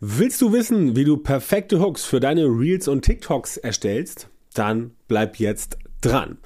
Willst du wissen, wie du perfekte Hooks für deine Reels und TikToks erstellst? Dann bleib jetzt dran.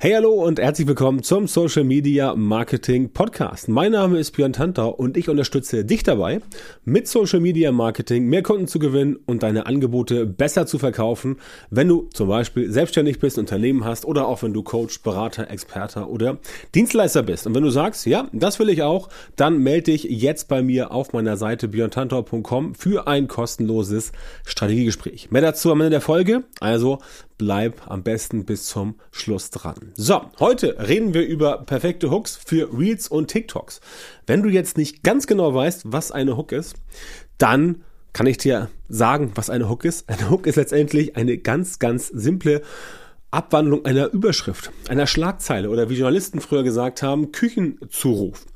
Hey, hallo und herzlich willkommen zum Social Media Marketing Podcast. Mein Name ist Björn Tanter und ich unterstütze dich dabei, mit Social Media Marketing mehr Kunden zu gewinnen und deine Angebote besser zu verkaufen, wenn du zum Beispiel selbstständig bist, Unternehmen hast oder auch wenn du Coach, Berater, Experte oder Dienstleister bist. Und wenn du sagst, ja, das will ich auch, dann melde dich jetzt bei mir auf meiner Seite björntantor.com für ein kostenloses Strategiegespräch. Mehr dazu am Ende der Folge. Also bleib am besten bis zum Schluss dran. So, heute reden wir über perfekte Hooks für Reels und TikToks. Wenn du jetzt nicht ganz genau weißt, was eine Hook ist, dann kann ich dir sagen, was eine Hook ist. Eine Hook ist letztendlich eine ganz, ganz simple Abwandlung einer Überschrift, einer Schlagzeile oder wie Journalisten früher gesagt haben, Küchenzuruf.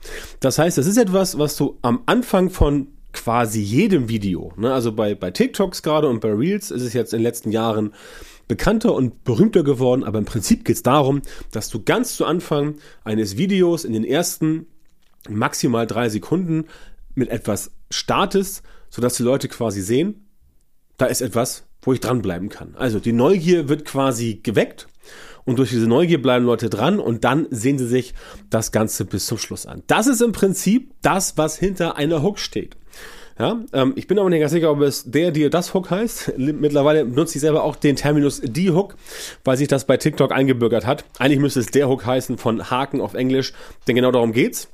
Das heißt, es ist etwas, was du am Anfang von quasi jedem Video, ne, also bei, bei TikToks gerade und bei Reels ist es jetzt in den letzten Jahren bekannter und berühmter geworden, aber im Prinzip geht es darum, dass du ganz zu Anfang eines Videos in den ersten maximal drei Sekunden mit etwas startest, sodass die Leute quasi sehen, da ist etwas, wo ich dranbleiben kann. Also die Neugier wird quasi geweckt und durch diese Neugier bleiben Leute dran und dann sehen sie sich das Ganze bis zum Schluss an. Das ist im Prinzip das, was hinter einer Hook steht. Ja, ähm, ich bin aber nicht ganz sicher, ob es der, dir das Hook heißt. Mittlerweile benutze ich selber auch den Terminus die Hook, weil sich das bei TikTok eingebürgert hat. Eigentlich müsste es der Hook heißen von Haken auf Englisch, denn genau darum geht's.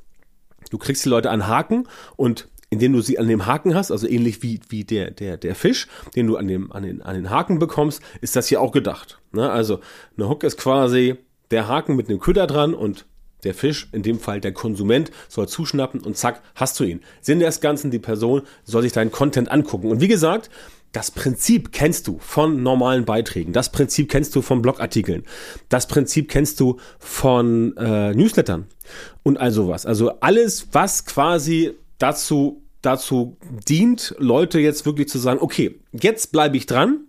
Du kriegst die Leute an Haken und indem du sie an dem Haken hast, also ähnlich wie, wie der, der, der Fisch, den du an, dem, an, den, an den Haken bekommst, ist das hier auch gedacht. Ne? Also eine Hook ist quasi der Haken mit einem Köder dran und der Fisch, in dem Fall der Konsument, soll zuschnappen und zack, hast du ihn. Sinn des Ganzen, die Person soll sich deinen Content angucken. Und wie gesagt, das Prinzip kennst du von normalen Beiträgen. Das Prinzip kennst du von Blogartikeln. Das Prinzip kennst du von äh, Newslettern und all sowas. Also alles, was quasi dazu, dazu dient, Leute jetzt wirklich zu sagen, okay, jetzt bleibe ich dran,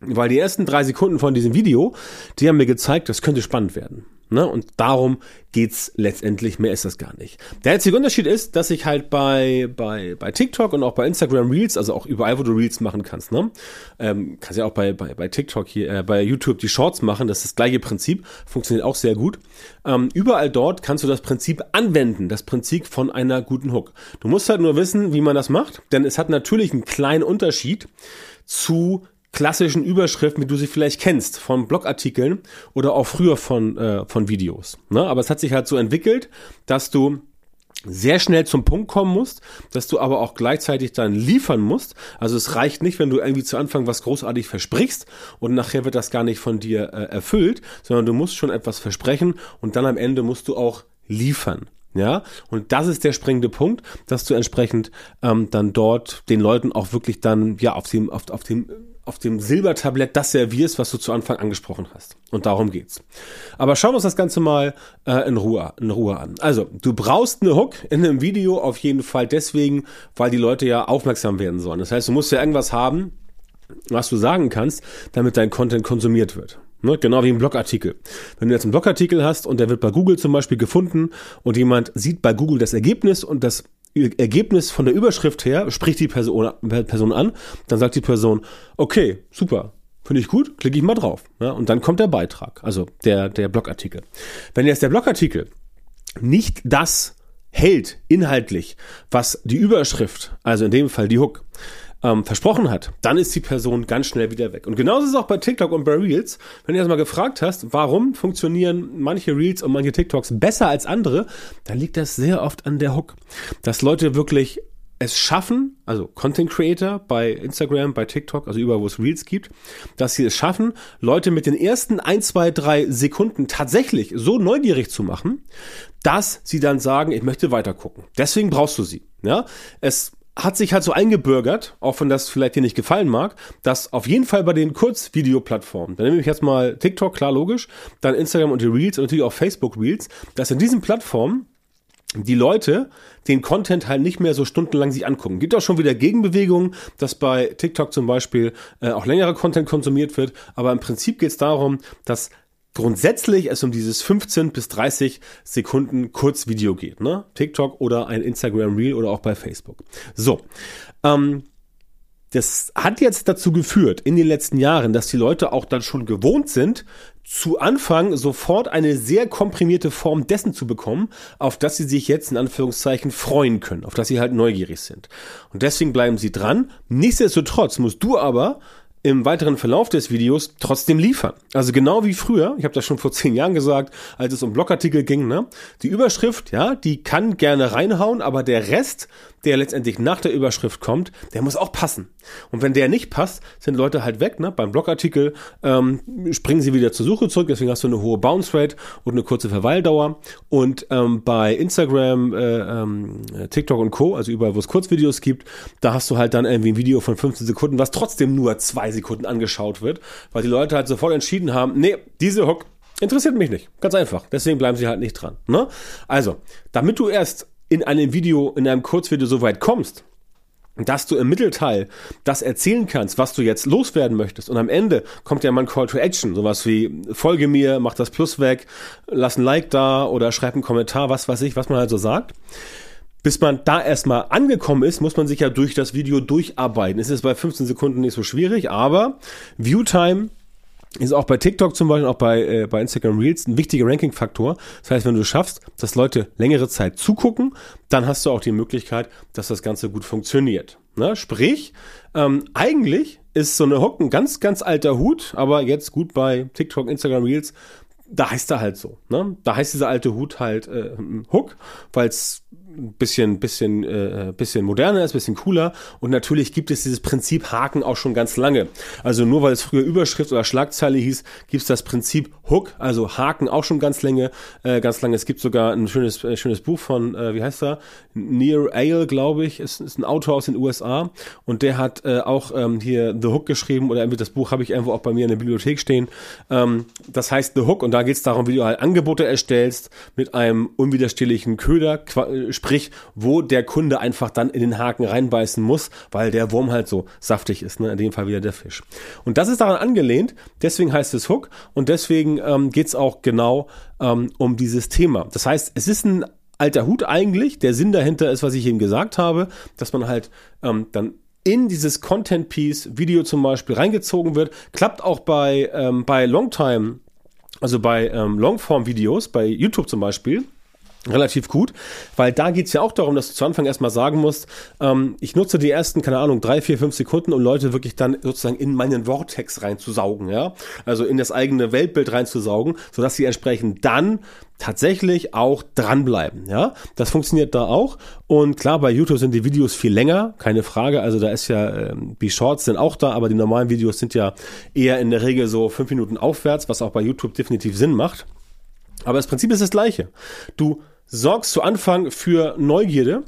weil die ersten drei Sekunden von diesem Video, die haben mir gezeigt, das könnte spannend werden. Ne? Und darum geht's letztendlich, mehr ist das gar nicht. Der einzige Unterschied ist, dass ich halt bei, bei, bei TikTok und auch bei Instagram Reels, also auch überall, wo du Reels machen kannst, ne? Ähm, kannst ja auch bei, bei, bei TikTok hier, äh, bei YouTube die Shorts machen, das ist das gleiche Prinzip, funktioniert auch sehr gut. Ähm, überall dort kannst du das Prinzip anwenden, das Prinzip von einer guten Hook. Du musst halt nur wissen, wie man das macht, denn es hat natürlich einen kleinen Unterschied zu klassischen Überschriften, wie du sie vielleicht kennst, von Blogartikeln oder auch früher von, äh, von Videos. Ne? Aber es hat sich halt so entwickelt, dass du sehr schnell zum Punkt kommen musst, dass du aber auch gleichzeitig dann liefern musst. Also es reicht nicht, wenn du irgendwie zu Anfang was großartig versprichst und nachher wird das gar nicht von dir äh, erfüllt, sondern du musst schon etwas versprechen und dann am Ende musst du auch liefern. Ja, und das ist der springende Punkt, dass du entsprechend ähm, dann dort den Leuten auch wirklich dann ja auf dem auf, auf dem auf dem Silbertablett das servierst, was du zu Anfang angesprochen hast. Und darum geht's. Aber schauen wir uns das Ganze mal äh, in, Ruhe, in Ruhe an. Also, du brauchst eine Hook in einem Video auf jeden Fall deswegen, weil die Leute ja aufmerksam werden sollen. Das heißt, du musst ja irgendwas haben, was du sagen kannst, damit dein Content konsumiert wird. Ne? Genau wie ein Blogartikel. Wenn du jetzt einen Blogartikel hast und der wird bei Google zum Beispiel gefunden und jemand sieht bei Google das Ergebnis und das Ergebnis von der Überschrift her spricht die Person, Person an, dann sagt die Person, okay, super, finde ich gut, klicke ich mal drauf. Ja, und dann kommt der Beitrag, also der, der Blogartikel. Wenn jetzt der Blogartikel nicht das hält, inhaltlich, was die Überschrift, also in dem Fall die Hook, ähm, versprochen hat, dann ist die Person ganz schnell wieder weg. Und genauso ist es auch bei TikTok und bei Reels. Wenn du erstmal gefragt hast, warum funktionieren manche Reels und manche TikToks besser als andere, dann liegt das sehr oft an der Hook. Dass Leute wirklich es schaffen, also Content Creator bei Instagram, bei TikTok, also überall, wo es Reels gibt, dass sie es schaffen, Leute mit den ersten ein, zwei, drei Sekunden tatsächlich so neugierig zu machen, dass sie dann sagen, ich möchte weiter gucken. Deswegen brauchst du sie. Ja, es hat sich halt so eingebürgert, auch wenn das vielleicht dir nicht gefallen mag, dass auf jeden Fall bei den Kurzvideoplattformen, da nehme ich jetzt mal TikTok, klar logisch, dann Instagram und die Reels und natürlich auch Facebook Reels, dass in diesen Plattformen die Leute den Content halt nicht mehr so stundenlang sich angucken. Gibt auch schon wieder Gegenbewegungen, dass bei TikTok zum Beispiel äh, auch längere Content konsumiert wird, aber im Prinzip geht es darum, dass grundsätzlich es um dieses 15 bis 30 Sekunden Kurzvideo geht, ne? TikTok oder ein Instagram Reel oder auch bei Facebook. So, ähm, das hat jetzt dazu geführt in den letzten Jahren, dass die Leute auch dann schon gewohnt sind, zu Anfang sofort eine sehr komprimierte Form dessen zu bekommen, auf das sie sich jetzt in Anführungszeichen freuen können, auf das sie halt neugierig sind. Und deswegen bleiben sie dran. Nichtsdestotrotz musst du aber im weiteren Verlauf des Videos trotzdem liefern. Also genau wie früher, ich habe das schon vor zehn Jahren gesagt, als es um Blogartikel ging, ne? Die Überschrift, ja, die kann gerne reinhauen, aber der Rest, der letztendlich nach der Überschrift kommt, der muss auch passen. Und wenn der nicht passt, sind Leute halt weg. Ne? Beim Blogartikel ähm, springen sie wieder zur Suche zurück, deswegen hast du eine hohe Bounce Rate und eine kurze Verweildauer. Und ähm, bei Instagram, äh, ähm, TikTok und Co., also überall, wo es Kurzvideos gibt, da hast du halt dann irgendwie ein Video von 15 Sekunden, was trotzdem nur zwei Sekunden angeschaut wird, weil die Leute halt sofort entschieden haben, nee, diese Hook interessiert mich nicht. Ganz einfach. Deswegen bleiben sie halt nicht dran. Ne? Also, damit du erst in einem Video, in einem Kurzvideo so weit kommst, dass du im Mittelteil das erzählen kannst, was du jetzt loswerden möchtest. Und am Ende kommt ja mal ein Call to Action, sowas wie folge mir, mach das Plus weg, lass ein Like da oder schreib einen Kommentar, was weiß ich, was man halt so sagt. Bis man da erstmal angekommen ist, muss man sich ja durch das Video durcharbeiten. Es ist bei 15 Sekunden nicht so schwierig, aber Viewtime ist auch bei TikTok zum Beispiel, auch bei, äh, bei Instagram Reels ein wichtiger Ranking-Faktor. Das heißt, wenn du schaffst, dass Leute längere Zeit zugucken, dann hast du auch die Möglichkeit, dass das Ganze gut funktioniert. Ne? Sprich, ähm, eigentlich ist so eine Hook ein ganz, ganz alter Hut, aber jetzt gut bei TikTok, Instagram Reels, da heißt er halt so. Ne? Da heißt dieser alte Hut halt äh, Hook, weil es bisschen, bisschen, äh, bisschen moderner ist, bisschen cooler. Und natürlich gibt es dieses Prinzip Haken auch schon ganz lange. Also nur weil es früher Überschrift oder Schlagzeile hieß, gibt es das Prinzip Hook, also Haken auch schon ganz lange, äh, ganz lange. Es gibt sogar ein schönes, äh, schönes Buch von, äh, wie heißt er? Near Ale, glaube ich, ist, ist ein Autor aus den USA und der hat äh, auch ähm, hier The Hook geschrieben oder das Buch habe ich irgendwo auch bei mir in der Bibliothek stehen. Ähm, das heißt The Hook und da geht es darum, wie du halt Angebote erstellst mit einem unwiderstehlichen Köder, sprich, wo der Kunde einfach dann in den Haken reinbeißen muss, weil der Wurm halt so saftig ist, ne? in dem Fall wieder der Fisch. Und das ist daran angelehnt, deswegen heißt es Hook und deswegen ähm, geht es auch genau ähm, um dieses Thema. Das heißt, es ist ein alter Hut eigentlich. Der Sinn dahinter ist, was ich eben gesagt habe, dass man halt ähm, dann in dieses Content Piece Video zum Beispiel reingezogen wird. Klappt auch bei, ähm, bei Longtime, also bei ähm, Longform Videos, bei YouTube zum Beispiel relativ gut, weil da geht's ja auch darum, dass du zu Anfang erstmal sagen musst, ähm, ich nutze die ersten, keine Ahnung, drei, vier, fünf Sekunden, um Leute wirklich dann sozusagen in meinen Vortex reinzusaugen, ja, also in das eigene Weltbild reinzusaugen, sodass sie entsprechend dann tatsächlich auch dranbleiben, ja. Das funktioniert da auch und klar, bei YouTube sind die Videos viel länger, keine Frage, also da ist ja, ähm, die Shorts sind auch da, aber die normalen Videos sind ja eher in der Regel so fünf Minuten aufwärts, was auch bei YouTube definitiv Sinn macht. Aber das Prinzip ist das gleiche. Du sorgst zu Anfang für Neugierde,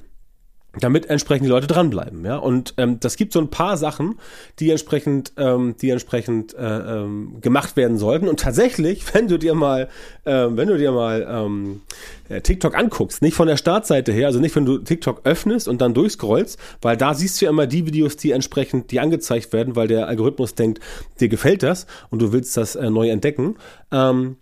damit entsprechend die Leute dranbleiben, ja. Und ähm, das gibt so ein paar Sachen, die entsprechend, ähm, die entsprechend äh, ähm, gemacht werden sollten. Und tatsächlich, wenn du dir mal, äh, wenn du dir mal ähm, äh, TikTok anguckst, nicht von der Startseite her, also nicht, wenn du TikTok öffnest und dann durchscrollst, weil da siehst du ja immer die Videos, die entsprechend, die angezeigt werden, weil der Algorithmus denkt, dir gefällt das und du willst das äh, neu entdecken. Ähm,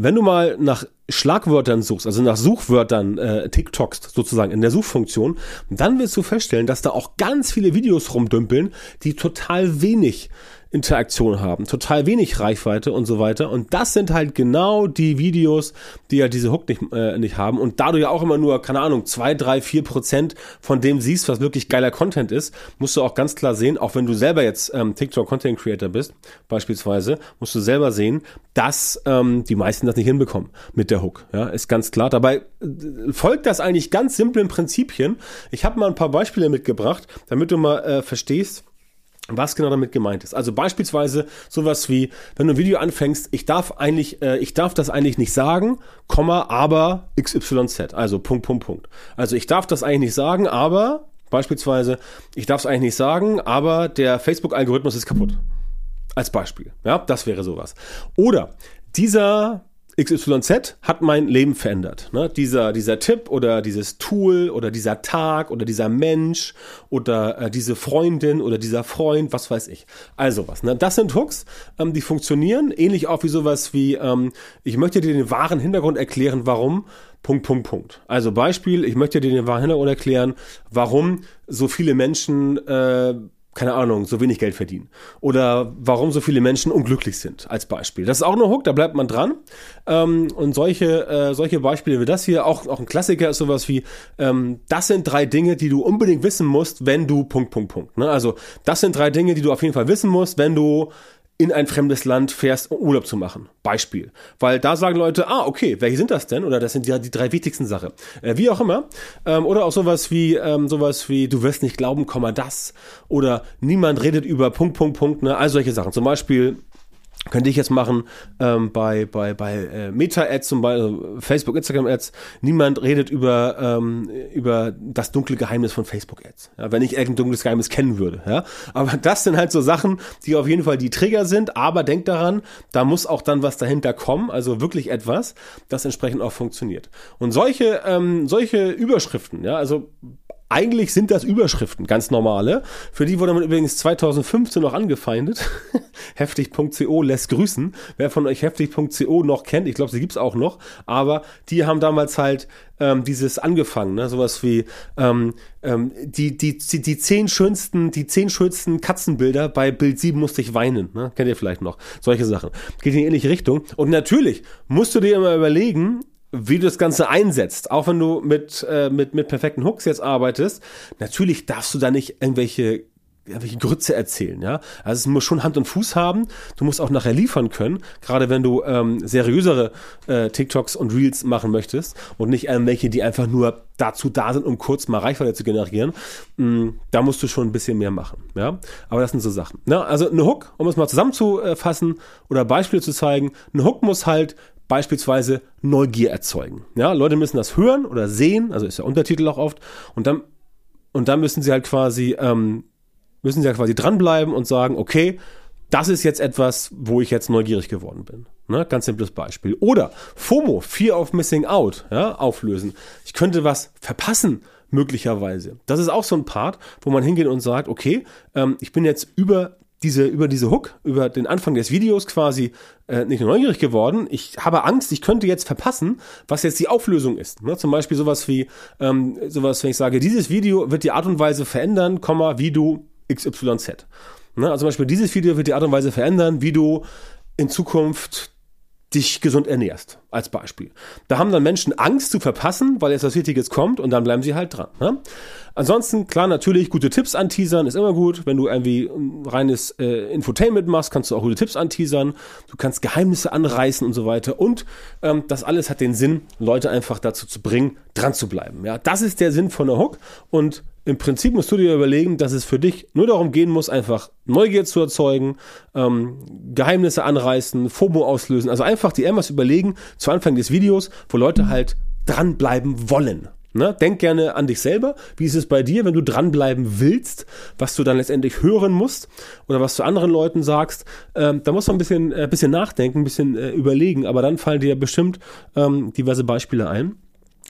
wenn du mal nach Schlagwörtern suchst, also nach Suchwörtern äh, TikToks sozusagen in der Suchfunktion, dann wirst du feststellen, dass da auch ganz viele Videos rumdümpeln, die total wenig Interaktion haben, total wenig Reichweite und so weiter. Und das sind halt genau die Videos, die ja diese Hook nicht, äh, nicht haben. Und da du ja auch immer nur, keine Ahnung, zwei, drei, vier Prozent von dem siehst, was wirklich geiler Content ist, musst du auch ganz klar sehen, auch wenn du selber jetzt ähm, TikTok Content Creator bist, beispielsweise, musst du selber sehen, dass ähm, die meisten das nicht hinbekommen mit der Hook. Ja, ist ganz klar. Dabei äh, folgt das eigentlich ganz simplen Prinzipien. Ich habe mal ein paar Beispiele mitgebracht, damit du mal äh, verstehst, was genau damit gemeint ist. Also beispielsweise sowas wie, wenn du ein Video anfängst, ich darf eigentlich, äh, ich darf das eigentlich nicht sagen, Komma, aber XYZ, also Punkt, Punkt, Punkt. Also ich darf das eigentlich nicht sagen, aber beispielsweise, ich darf es eigentlich nicht sagen, aber der Facebook-Algorithmus ist kaputt. Als Beispiel. Ja, das wäre sowas. Oder dieser XYZ hat mein Leben verändert. Ne? Dieser, dieser Tipp oder dieses Tool oder dieser Tag oder dieser Mensch oder äh, diese Freundin oder dieser Freund, was weiß ich. Also was. Ne? Das sind Hooks, ähm, die funktionieren, ähnlich auch wie sowas wie, ähm, ich möchte dir den wahren Hintergrund erklären, warum. Punkt, Punkt, Punkt. Also Beispiel, ich möchte dir den wahren Hintergrund erklären, warum so viele Menschen äh, keine Ahnung, so wenig Geld verdienen. Oder warum so viele Menschen unglücklich sind, als Beispiel. Das ist auch eine Hook, da bleibt man dran. Ähm, und solche, äh, solche Beispiele wie das hier, auch, auch ein Klassiker ist sowas wie, ähm, das sind drei Dinge, die du unbedingt wissen musst, wenn du Punkt, Punkt, Punkt. Ne? Also, das sind drei Dinge, die du auf jeden Fall wissen musst, wenn du in ein fremdes Land fährst, um Urlaub zu machen. Beispiel. Weil da sagen Leute, ah, okay, welche sind das denn? Oder das sind ja die drei wichtigsten Sachen. Äh, wie auch immer. Ähm, oder auch sowas wie, ähm, sowas wie, du wirst nicht glauben, Komma das. Oder niemand redet über Punkt, Punkt, Punkt. Ne? All solche Sachen. Zum Beispiel, könnte ich jetzt machen ähm, bei bei bei äh, Meta-Ads zum Beispiel also Facebook, Instagram-Ads. Niemand redet über ähm, über das dunkle Geheimnis von Facebook-Ads. Ja, wenn ich irgendein dunkles Geheimnis kennen würde. Ja, aber das sind halt so Sachen, die auf jeden Fall die Trigger sind. Aber denkt daran, da muss auch dann was dahinter kommen. Also wirklich etwas, das entsprechend auch funktioniert. Und solche ähm, solche Überschriften, ja, also eigentlich sind das Überschriften, ganz normale. Für die wurde man übrigens 2015 noch angefeindet. heftig.co lässt grüßen. Wer von euch heftig.co noch kennt, ich glaube, sie gibt's auch noch, aber die haben damals halt ähm, dieses angefangen, ne? sowas wie ähm, ähm, die, die, die, die zehn schönsten, die zehn schönsten Katzenbilder bei Bild 7 musste ich weinen. Ne? Kennt ihr vielleicht noch? Solche Sachen. Geht in die ähnliche Richtung. Und natürlich musst du dir immer überlegen, wie du das Ganze einsetzt, auch wenn du mit, äh, mit, mit perfekten Hooks jetzt arbeitest, natürlich darfst du da nicht irgendwelche irgendwelche Grütze erzählen, ja. Also es muss schon Hand und Fuß haben. Du musst auch nachher liefern können, gerade wenn du ähm, seriösere äh, TikToks und Reels machen möchtest und nicht irgendwelche, die einfach nur dazu da sind, um kurz mal Reichweite zu generieren. Mm, da musst du schon ein bisschen mehr machen, ja. Aber das sind so Sachen. Ja? Also eine Hook, um es mal zusammenzufassen oder Beispiele zu zeigen, eine Hook muss halt beispielsweise Neugier erzeugen. Ja, Leute müssen das hören oder sehen, also ist der Untertitel auch oft, und dann, und dann müssen sie halt quasi, ähm, müssen sie halt quasi dranbleiben und sagen, okay, das ist jetzt etwas, wo ich jetzt neugierig geworden bin. Ne? Ganz simples Beispiel. Oder FOMO, Fear of Missing Out, ja, auflösen. Ich könnte was verpassen, möglicherweise. Das ist auch so ein Part, wo man hingeht und sagt, okay, ähm, ich bin jetzt über diese, über diese Hook, über den Anfang des Videos quasi äh, nicht nur neugierig geworden. Ich habe Angst, ich könnte jetzt verpassen, was jetzt die Auflösung ist. Ne? Zum Beispiel sowas wie, ähm, sowas, wenn ich sage, dieses Video wird die Art und Weise verändern, Komma, wie du XYZ. Ne? Also zum Beispiel, dieses Video wird die Art und Weise verändern, wie du in Zukunft dich gesund ernährst, als Beispiel. Da haben dann Menschen Angst zu verpassen, weil jetzt was Wichtiges kommt und dann bleiben sie halt dran. Ne? Ansonsten, klar, natürlich, gute Tipps anteasern ist immer gut. Wenn du irgendwie reines äh, Infotainment machst, kannst du auch gute Tipps anteasern. Du kannst Geheimnisse anreißen und so weiter. Und ähm, das alles hat den Sinn, Leute einfach dazu zu bringen, dran zu bleiben. Ja, das ist der Sinn von der Hook und im Prinzip musst du dir überlegen, dass es für dich nur darum gehen muss, einfach Neugier zu erzeugen, ähm, Geheimnisse anreißen, FOMO auslösen. Also einfach dir irgendwas überlegen zu Anfang des Videos, wo Leute halt dranbleiben wollen. Ne? Denk gerne an dich selber. Wie ist es bei dir, wenn du dranbleiben willst, was du dann letztendlich hören musst oder was du anderen Leuten sagst? Ähm, da musst du ein bisschen, äh, bisschen nachdenken, ein bisschen äh, überlegen, aber dann fallen dir bestimmt ähm, diverse Beispiele ein.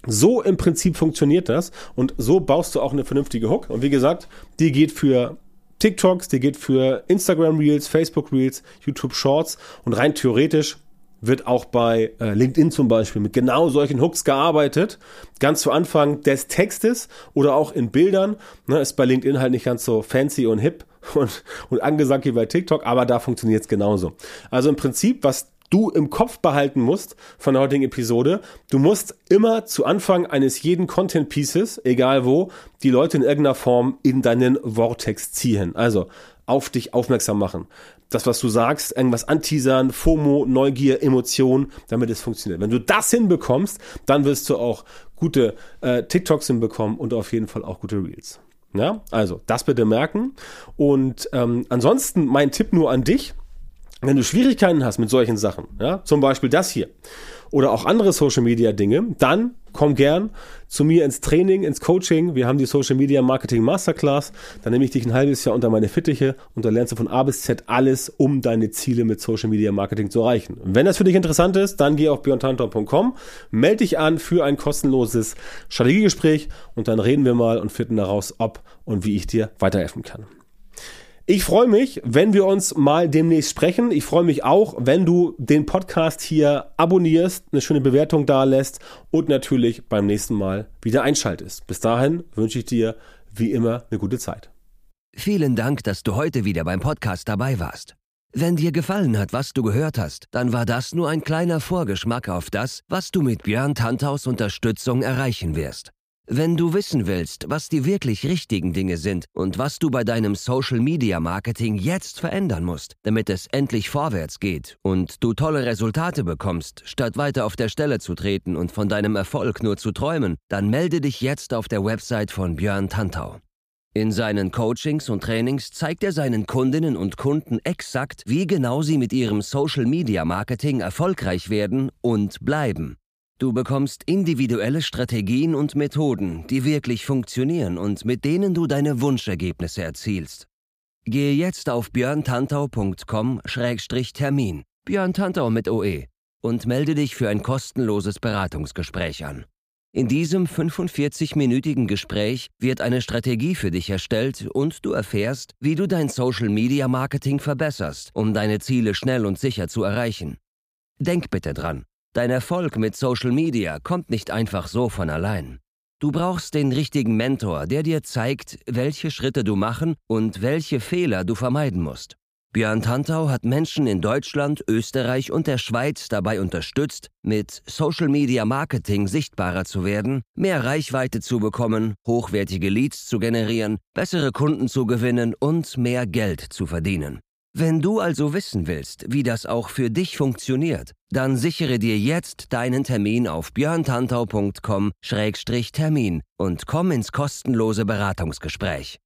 So im Prinzip funktioniert das und so baust du auch eine vernünftige Hook. Und wie gesagt, die geht für TikToks, die geht für Instagram Reels, Facebook Reels, YouTube Shorts und rein theoretisch wird auch bei äh, LinkedIn zum Beispiel mit genau solchen Hooks gearbeitet. Ganz zu Anfang des Textes oder auch in Bildern. Ne, ist bei LinkedIn halt nicht ganz so fancy und hip und, und angesagt wie bei TikTok, aber da funktioniert es genauso. Also im Prinzip, was du im Kopf behalten musst von der heutigen Episode. Du musst immer zu Anfang eines jeden Content Pieces, egal wo, die Leute in irgendeiner Form in deinen Vortex ziehen. Also auf dich aufmerksam machen. Das, was du sagst, irgendwas anteasern, FOMO, Neugier, Emotion, damit es funktioniert. Wenn du das hinbekommst, dann wirst du auch gute äh, TikToks hinbekommen und auf jeden Fall auch gute Reels. Ja, also das bitte merken. Und ähm, ansonsten mein Tipp nur an dich wenn du Schwierigkeiten hast mit solchen Sachen, ja, zum Beispiel das hier oder auch andere Social Media Dinge, dann komm gern zu mir ins Training, ins Coaching. Wir haben die Social Media Marketing Masterclass. Da nehme ich dich ein halbes Jahr unter meine Fittiche und da lernst du von A bis Z alles, um deine Ziele mit Social Media Marketing zu erreichen. Wenn das für dich interessant ist, dann geh auf björntantor.com, melde dich an für ein kostenloses Strategiegespräch und dann reden wir mal und finden daraus, ob und wie ich dir weiterhelfen kann. Ich freue mich, wenn wir uns mal demnächst sprechen. Ich freue mich auch, wenn du den Podcast hier abonnierst, eine schöne Bewertung da lässt und natürlich beim nächsten Mal wieder einschaltest. Bis dahin wünsche ich dir wie immer eine gute Zeit. Vielen Dank, dass du heute wieder beim Podcast dabei warst. Wenn dir gefallen hat, was du gehört hast, dann war das nur ein kleiner Vorgeschmack auf das, was du mit Björn Tanthaus Unterstützung erreichen wirst. Wenn du wissen willst, was die wirklich richtigen Dinge sind und was du bei deinem Social Media Marketing jetzt verändern musst, damit es endlich vorwärts geht und du tolle Resultate bekommst, statt weiter auf der Stelle zu treten und von deinem Erfolg nur zu träumen, dann melde dich jetzt auf der Website von Björn Tantau. In seinen Coachings und Trainings zeigt er seinen Kundinnen und Kunden exakt, wie genau sie mit ihrem Social Media Marketing erfolgreich werden und bleiben. Du bekommst individuelle Strategien und Methoden, die wirklich funktionieren und mit denen du deine Wunschergebnisse erzielst. Gehe jetzt auf björntantau.com-termin, Björn Tantau mit OE, und melde dich für ein kostenloses Beratungsgespräch an. In diesem 45-minütigen Gespräch wird eine Strategie für dich erstellt und du erfährst, wie du dein Social-Media-Marketing verbesserst, um deine Ziele schnell und sicher zu erreichen. Denk bitte dran, Dein Erfolg mit Social Media kommt nicht einfach so von allein. Du brauchst den richtigen Mentor, der dir zeigt, welche Schritte du machen und welche Fehler du vermeiden musst. Björn Tantau hat Menschen in Deutschland, Österreich und der Schweiz dabei unterstützt, mit Social Media Marketing sichtbarer zu werden, mehr Reichweite zu bekommen, hochwertige Leads zu generieren, bessere Kunden zu gewinnen und mehr Geld zu verdienen. Wenn du also wissen willst, wie das auch für dich funktioniert, dann sichere dir jetzt deinen Termin auf björntantau.com-termin und komm ins kostenlose Beratungsgespräch.